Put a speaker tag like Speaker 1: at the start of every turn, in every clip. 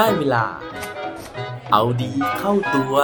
Speaker 1: ได้เวลา เอาดีเข้าตัว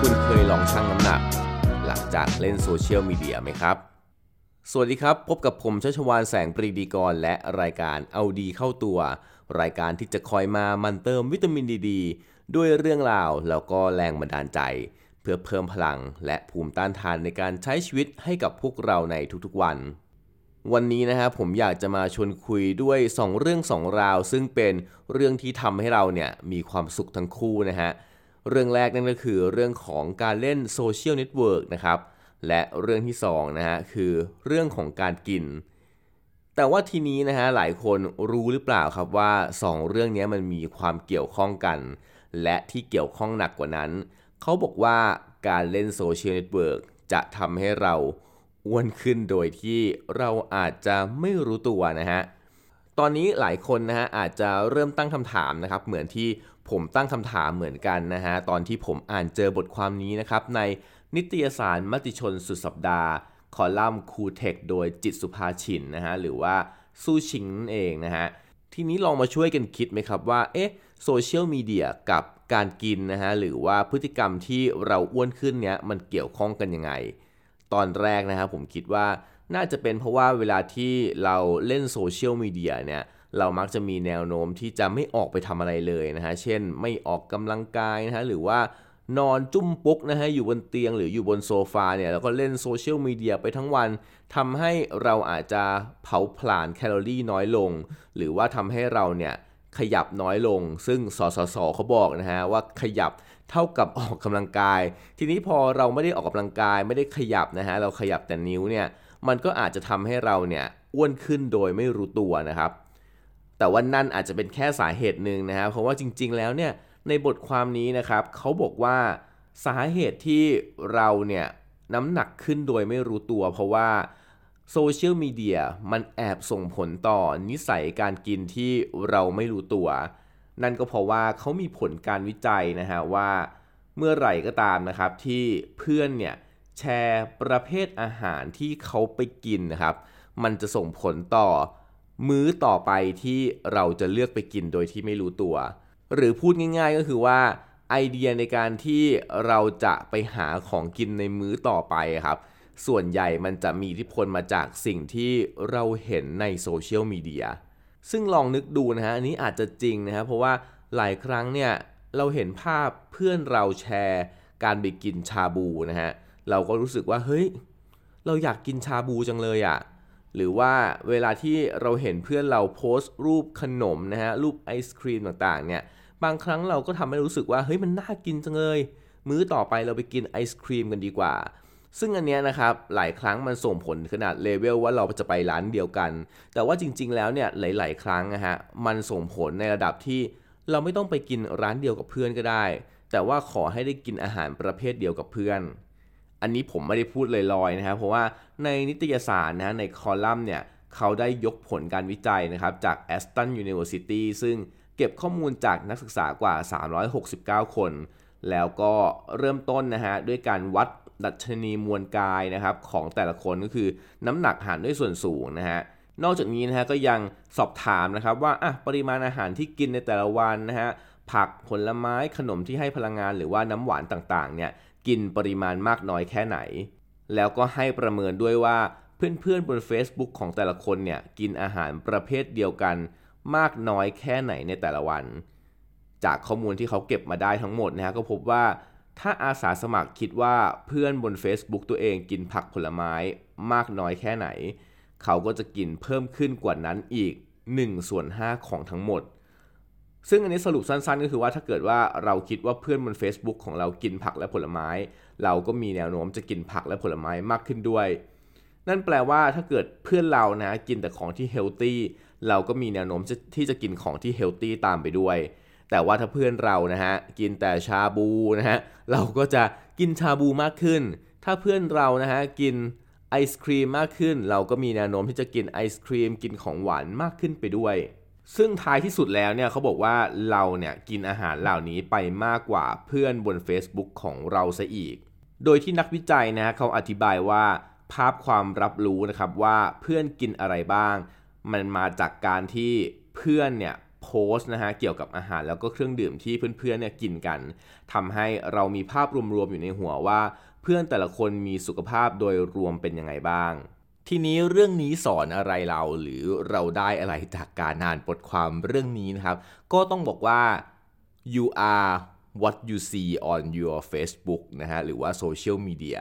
Speaker 2: คุณเคยลองชั่งน้ำหนัก หลังจากเล่นโซเชียลมีเดียไหมครับสวัสดีครับ พบกับผมชัชวาลแสงปรีดีกร และรายการเอาดีเข้าตัว รายการที่จะคอยมาหมั่นเติมวิตามินดีดีด้วยเรื่องราวแล้วก็แรงบันดาลใจ เพื่อเพิ่มพลังและภูมิต้านทานในการใช้ชีวิตให้กับพวกเราในทุกๆวัน วันนี้นะครับผมอยากจะมาชวนคุยด้วย 2 เรื่อง 2 ราว ซึ่งเป็นเรื่องที่ทำให้เราเนี่ยมีความสุขทั้งคู่นะฮะเรื่องแรกนั่นก็คือเรื่องของการเล่นโซเชียลเน็ตเวิร์กนะครับและเรื่องที่2นะฮะคือเรื่องของการกิน แต่ว่าทีนี้นะฮะหลายคนรู้หรือเปล่าครับว่า 2 เรื่องนี้มันมีความเกี่ยวข้องกัน และที่เกี่ยวข้องหนักกว่านั้น เขาบอกว่าการเล่นโซเชียลเน็ตเวิร์กจะทำให้เราอ้วนขึ้นโดยที่เราอาจจะไม่รู้ตัวนะฮะ ตอนนี้หลายคนนะฮะอาจจะเริ่มตั้งคำถามนะครับ เหมือนที่ผมตั้งคำถามเหมือนกันนะฮะ ตอนที่ผมอ่านเจอบทความนี้นะครับในนิตยสารมติชนสุดสัปดาห์ คอลัมน์คูเทคโดยจิตสุภาชินนะฮะหรือว่าสู้ชิงนั่นเองนะฮะทีนี้ลองมาช่วยกันคิดไหมครับว่าเอ๊ะโซเชียลมีเดียกับการกินนะฮะหรือว่าพฤติกรรมที่เราอ้วนขึ้นเนี้ยมันเกี่ยวข้องกันยังไง ตอนแรกนะครับผมคิดว่าน่าจะเป็นเพราะว่าเวลาที่เราเล่นโซเชียลมีเดียเนี่ยเรามักจะมีแนวโน้มที่จะไม่ออกไปทำอะไรเลยนะฮะ เช่นไม่ออกกำลังกายนะฮะ หรือว่า นอนจุ้มปุ๊กนะฮะอยู่บนเตียงหรืออยู่บนโซฟาเนี่ยแล้วก็เล่นโซเชียลมีเดียไปทั้งวันทำให้เราอาจจะเผาผลาญแคลอรี่น้อยลง หรือว่าทำให้เราเนี่ยขยับน้อยลง ซึ่งสสสเขาบอกนะฮะว่าขยับเท่ากับออกกำลังกาย ทีนี้พอเราไม่ได้ออกกำลังกายไม่ได้ขยับนะฮะเราขยับแต่นิ้วเนี่ยมันก็อาจจะทำให้เราเนี่ยอ้วนขึ้นโดยไม่รู้ตัวนะครับ แต่ว่านั่นอาจจะเป็นแค่สาเหตุหนึ่งนะฮะเพราะว่าจริง ๆ แล้วเนี่ย ในบทความนี้นะครับเขาบอกว่าสาเหตุที่เราเนี่ยน้ำหนักขึ้นโดยไม่รู้ตัว เพราะว่าโซเชียลมีเดียมันแอบส่งผลต่อนิสัยการกินที่เราไม่รู้ตัว นั่นก็เพราะว่าเขามีผลการวิจัยนะฮะว่าเมื่อไหร่ก็ตามนะครับที่เพื่อนเนี่ยแชร์ประเภทอาหารที่เขาไปกินนะครับ มันจะส่งผลต่อมื้อต่อไปที่เราจะเลือกไปกินโดยที่ไม่รู้ตัว หรือพูดง่าย ๆ ก็คือว่าไอเดียในการที่เราจะไปหาของกินในมื้อต่อไปครับ ส่วนใหญ่มันจะมีอิทธิพลมาจากสิ่งที่เราเห็นในโซเชียลมีเดียซึ่งลองนึกดูนะฮะอันนี้อาจจะจริงนะครับเพราะว่าหลายครั้งเนี่ยเราเห็นภาพเพื่อนเราแชร์ การไปกินชาบูนะฮะเราก็รู้สึกว่าเฮ้ยเราอยากกินชาบูจังเลยอะ่ะ หรือว่าเวลาที่เราเห็นเพื่อนเราโพสต์รูปขนมนะฮะรูปไอศครีมต่างๆเนี่ยบางครั้งเราก็ทำให้รู้สึกว่าเฮ้ยมันน่ากินจังเลย มื้อต่อไปเราไปกินไอศครีมกันดีกว่า ซึ่งอันเนี้ยนะครับหลายครั้งมันส่งผลขนาดเลเวลว่าเราจะไปร้านเดียวกัน แต่ว่าจริง ๆ แล้วเนี่ยหลาย ๆ ครั้งนะฮะมันส่งผลในระดับที่เราไม่ต้องไปกินร้านเดียวกับเพื่อนก็ได้ แต่ว่าขอให้ได้กินอาหารประเภทเดียวกับเพื่อน อันนี้ผมไม่ได้พูดลอยๆนะครับเพราะว่าในนิตยสารนะในคอลัมน์เนี่ยเขาได้ยกผลการวิจัยนะครับจาก Aston University ซึ่งเก็บข้อมูลจากนักศึกษากว่า 369 คน แล้วก็เริ่มต้นนะฮะด้วยการวัดดัชนีมวลกายนะครับของแต่ละคนก็คือน้ำหนักหารด้วยส่วนสูงนะฮะนอกจากนี้นะฮะก็ยังสอบถามนะครับว่าอะปริมาณอาหารที่กินในแต่ละวันนะฮะผักผลไม้ขนมที่ให้พลังงานหรือว่าน้ำหวานต่างๆเนี่ย กินปริมาณมากน้อยแค่ไหน แล้วก็ให้ประเมินด้วยว่าเพื่อนๆบน Facebook ของแต่ละคนเนี่ยกินอาหารประเภทเดียวกันมากน้อยแค่ไหนในแต่ละวัน จากข้อมูลที่เขาเก็บมาได้ทั้งหมดนะฮะก็พบว่าถ้าอาสาสมัครคิดว่าเพื่อนบน Facebook ตัวเองกินผักผลไม้มากน้อยแค่ไหน เขาก็จะกินเพิ่มขึ้นกว่านั้นอีก1ส่วน5ของทั้งหมด ซึ่งอันนี้สรุปสั้นๆ ก็คือว่าถ้าเกิดว่าเราคิดว่าเพื่อนบน Facebook ของเรากินผักและผลไม้ เราก็มีแนวโน้มจะกินผักและผลไม้มากขึ้นด้วย นั่นแปลว่าถ้าเกิดเพื่อนเรานะกินแต่ของที่เฮลตี้เราก็มีแนวโน้มที่จะกินของที่เฮลตี้ตามไปด้วย แต่ว่าถ้าเพื่อนเรานะฮะกินแต่ชาบูนะฮะเราก็จะกินชาบูมากขึ้น ถ้าเพื่อนเรานะฮะกินไอศครีมมากขึ้น เราก็มีแนวโน้มที่จะกินไอศครีมกินของหวานมากขึ้นไปด้วย ซึ่งท้ายที่สุดแล้วเนี่ยเขาบอกว่าเราเนี่ยกินอาหารเหล่านี้ไปมากกว่าเพื่อนบน Facebook ของเราซะอีก โดยที่นักวิจัยนะเขาอธิบายว่าภาพความรับรู้นะครับว่าเพื่อนกินอะไรบ้าง มันมาจากการที่เพื่อนเนี่ยโพสต์นะฮะเกี่ยวกับอาหารแล้วก็เครื่องดื่มที่เพื่อนๆเนี่ยกินกันทำให้เรามีภาพรวมๆอยู่ในหัวว่า เพื่อนแต่ละคนมีสุขภาพโดยรวมเป็นยังไงบ้าง ทีนี้เรื่องนี้สอนอะไรเราหรือเราได้อะไรจากการอ่านบทความเรื่องนี้นะครับ ก็ต้องบอกว่า you are what you see on your Facebook นะฮะหรือว่า social media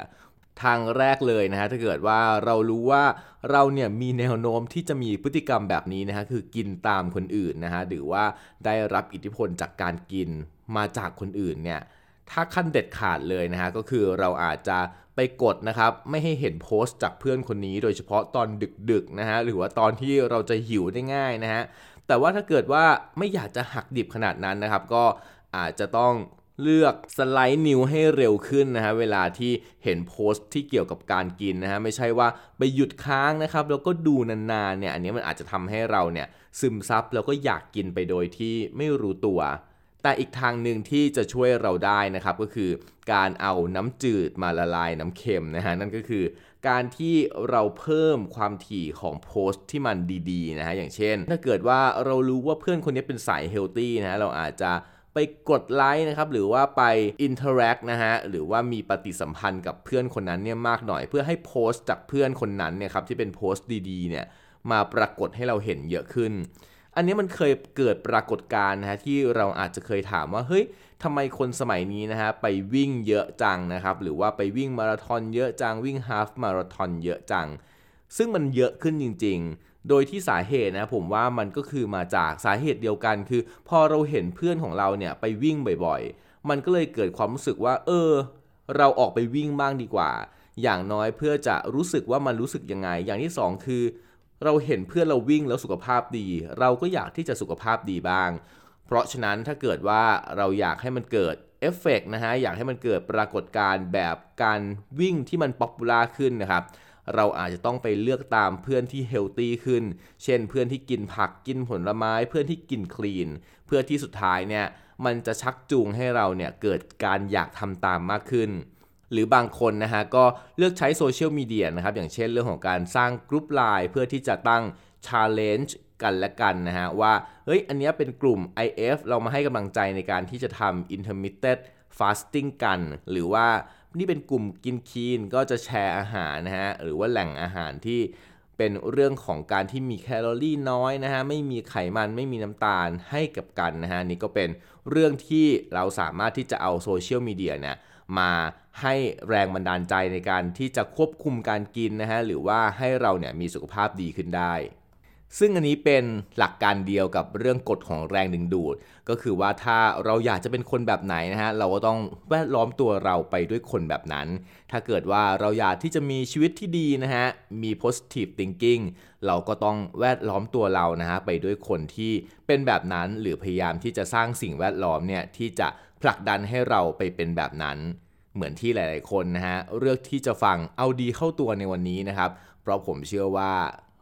Speaker 2: ทางแรกเลยนะฮะถ้าเกิดว่าเรารู้ว่าเราเนี่ยมีแนวโน้มที่จะมีพฤติกรรมแบบนี้นะฮะคือกินตามคนอื่นนะฮะหรือว่าได้รับอิทธิพลจากการกินมาจากคนอื่นเนี่ย ถ้าขั้นเด็ดขาดเลยนะฮะก็คือเราอาจจะไปกดนะครับ ไม่ให้เห็นโพสต์จากเพื่อนคนนี้ โดยเฉพาะตอนดึกๆนะฮะหรือว่าตอนที่เราจะหิวได้ง่ายนะฮะแต่ว่าถ้าเกิดว่าไม่อยากจะหักดิบขนาดนั้นนะครับ ก็อาจจะต้องเลือกสไลด์นิ้วให้เร็วขึ้นนะฮะเวลาที่เห็นโพสต์ที่เกี่ยวกับการกินนะฮะไม่ใช่ว่าไปหยุดค้างนะครับแล้วก็ดูนานๆเนี่ยอันนี้มันอาจจะทำให้เราเนี่ยซึมซับแล้วก็อยากกินไปโดยที่ไม่รู้ตัว แต่อีกทางหนึ่งที่จะช่วยเราได้นะครับก็คือการเอาน้ำจืดมาละลายน้ำเค็มนะฮะนั่นก็คือการที่เราเพิ่มความถี่ของโพสต์ที่มันดีๆนะฮะอย่างเช่น ถ้าเกิดว่าเรารู้ว่าเพื่อนคนนี้เป็นสาย healthy นะฮะเราอาจจะไปกดไลค์นะครับหรือว่าไป interact นะฮะหรือว่ามีปฏิสัมพันธ์กับเพื่อนคนนั้นเนี่ยมากหน่อย เพื่อให้โพสต์จากเพื่อนคนนั้นเนี่ยครับที่เป็นโพสต์ดีๆเนี่ยมาปรากฏให้เราเห็นเยอะขึ้น อันนี้มันเคยเกิดปรากฏการณ์นะฮะที่เราอาจจะเคยถามว่าเฮ้ยทำไมคนสมัยนี้นะฮะไปวิ่งเยอะจังนะครับหรือว่าไปวิ่งมาราธอนเยอะจังวิ่งฮาฟมาราธอนเยอะจัง ซึ่งมันเยอะขึ้นจริง ๆ โดยที่สาเหตุนะผมว่ามันก็คือมาจากสาเหตุเดียวกันคือ พอเราเห็นเพื่อนของเราเนี่ยไปวิ่งบ่อยๆ มันก็เลยเกิดความรู้สึกว่า เออ เราออกไปวิ่งบ้างดีกว่า อย่างน้อยเพื่อจะรู้สึกว่ามันรู้สึกยังไง อย่างที่สองคือ เราเห็นเพื่อนเราวิ่งแล้วสุขภาพดี เราก็อยากที่จะสุขภาพดีบ้าง เพราะฉะนั้นถ้าเกิดว่าเราอยากให้มันเกิดเอฟเฟกนะฮะอยากให้มันเกิดปรากฏการณ์แบบการวิ่งที่มัน popular ขึ้นนะครับเราอาจจะต้องไปเลือกตามเพื่อนที่ healthy ขึ้น เช่น เพื่อนที่กินผักกินผลไม้ เพื่อนที่กินคลีน เพื่อที่สุดท้ายเนี่ยมันจะชักจูงให้เราเนี่ยเกิดการอยากทำตามมากขึ้น หรือบางคนนะฮะก็เลือกใช้โซเชียลมีเดียนะครับอย่างเช่นเรื่องของการสร้างกรุ๊ปไลน์เพื่อที่จะตั้ง Challenge กันและกันนะฮะว่าเฮ้ยอันนี้เป็นกลุ่ม IF เรามาให้กำลังใจในการที่จะทำ intermittent fasting กัน หรือว่านี่เป็นกลุ่มกินคีนก็จะแชร์อาหารนะฮะหรือว่าแหล่งอาหารที่เป็นเรื่องของการที่มีแคลอรี่น้อยนะฮะไม่มีไขมันไม่มีน้ำตาลให้กับกันนะฮะนี่ก็เป็นเรื่องที่เราสามารถที่จะเอาโซเชียลมีเดียเนี่ย มาให้แรงบันดาลใจในการที่จะควบคุมการกินนะฮะหรือว่าให้เราเนี่ยมีสุขภาพดีขึ้นได้ ซึ่งอันนี้เป็นหลักการเดียวกับเรื่องกฎของแรงดึงดูด ก็คือว่าถ้าเราอยากจะเป็นคนแบบไหนนะฮะเราก็ต้องแวดล้อมตัวเราไปด้วยคนแบบนั้น ถ้าเกิดว่าเราอยากที่จะมีชีวิตที่ดีนะฮะมี positive thinking เราก็ต้องแวดล้อมตัวเรานะฮะไปด้วยคนที่เป็นแบบนั้นหรือพยายามที่จะสร้างสิ่งแวดล้อมเนี่ยที่จะ ผลักดันให้เราไปเป็นแบบนั้น เหมือนที่หลาย ๆ คนนะฮะเลือกที่จะฟังเอาดีเข้าตัวในวันนี้นะครับ เพราะผมเชื่อว่า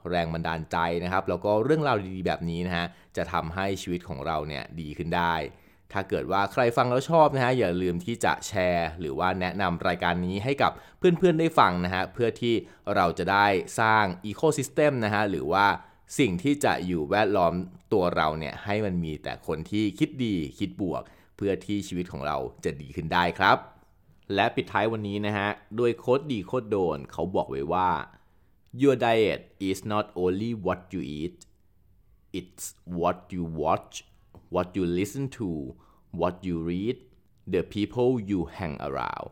Speaker 2: แรงบันดาลใจนะครับแล้วก็เรื่องราวดีๆแบบนี้นะฮะจะทำให้ชีวิตของเราเนี่ยดีขึ้นได้ ถ้าเกิดว่าใครฟังแล้วชอบนะฮะอย่าลืมที่จะแชร์ หรือว่าแนะนำรายการนี้ให้กับเพื่อนๆได้ฟังนะฮะเพื่อที่เราจะได้สร้างอีโคซิสเต็มนะฮะหรือว่าสิ่งที่จะอยู่แวดล้อมตัวเราเนี่ยให้มันมีแต่คนที่คิดดีคิดบวก พื่อที่ชีวิตของเราจะดีขึ้นได้ครับ และปิดท้ายวันนี้นะฮะด้วยโค้ดดีโค้ดโดนเขาบอกไว้ว่า your diet is not only what you eat it's what you watch what you listen to what you read the people you hang around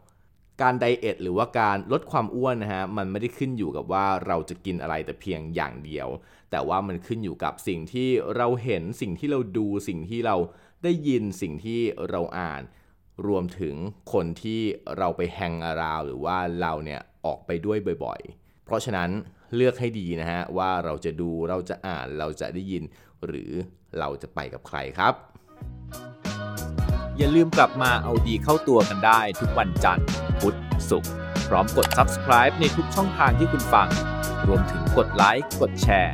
Speaker 2: การไดเอทหรือว่าการลดความอ้วนนะฮะมันไม่ได้ขึ้นอยู่กับว่าเราจะกินอะไรแต่เพียงอย่างเดียว แต่ว่ามันขึ้นอยู่กับสิ่งที่เราเห็นสิ่งที่เราดูสิ่งที่เรา ได้ยินสิ่งที่เราอ่านรวมถึงคนที่เราไปแฮงอาราวหรือว่าเราเนี่ยออกไปด้วยบ่อยๆ เพราะฉะนั้นเลือกให้ดีนะฮะว่าเราจะดูเราจะอ่านเราจะได้ยิน หรือเราจะไปกับใครครับ
Speaker 1: อย่าลืมกลับมาเอาดีเข้าตัวกันได้ทุกวันจันทร์พุธศุกร์พร้อมกด subscribe ในทุกช่องทางที่คุณฟัง รวมถึงกดไลค์กดแชร์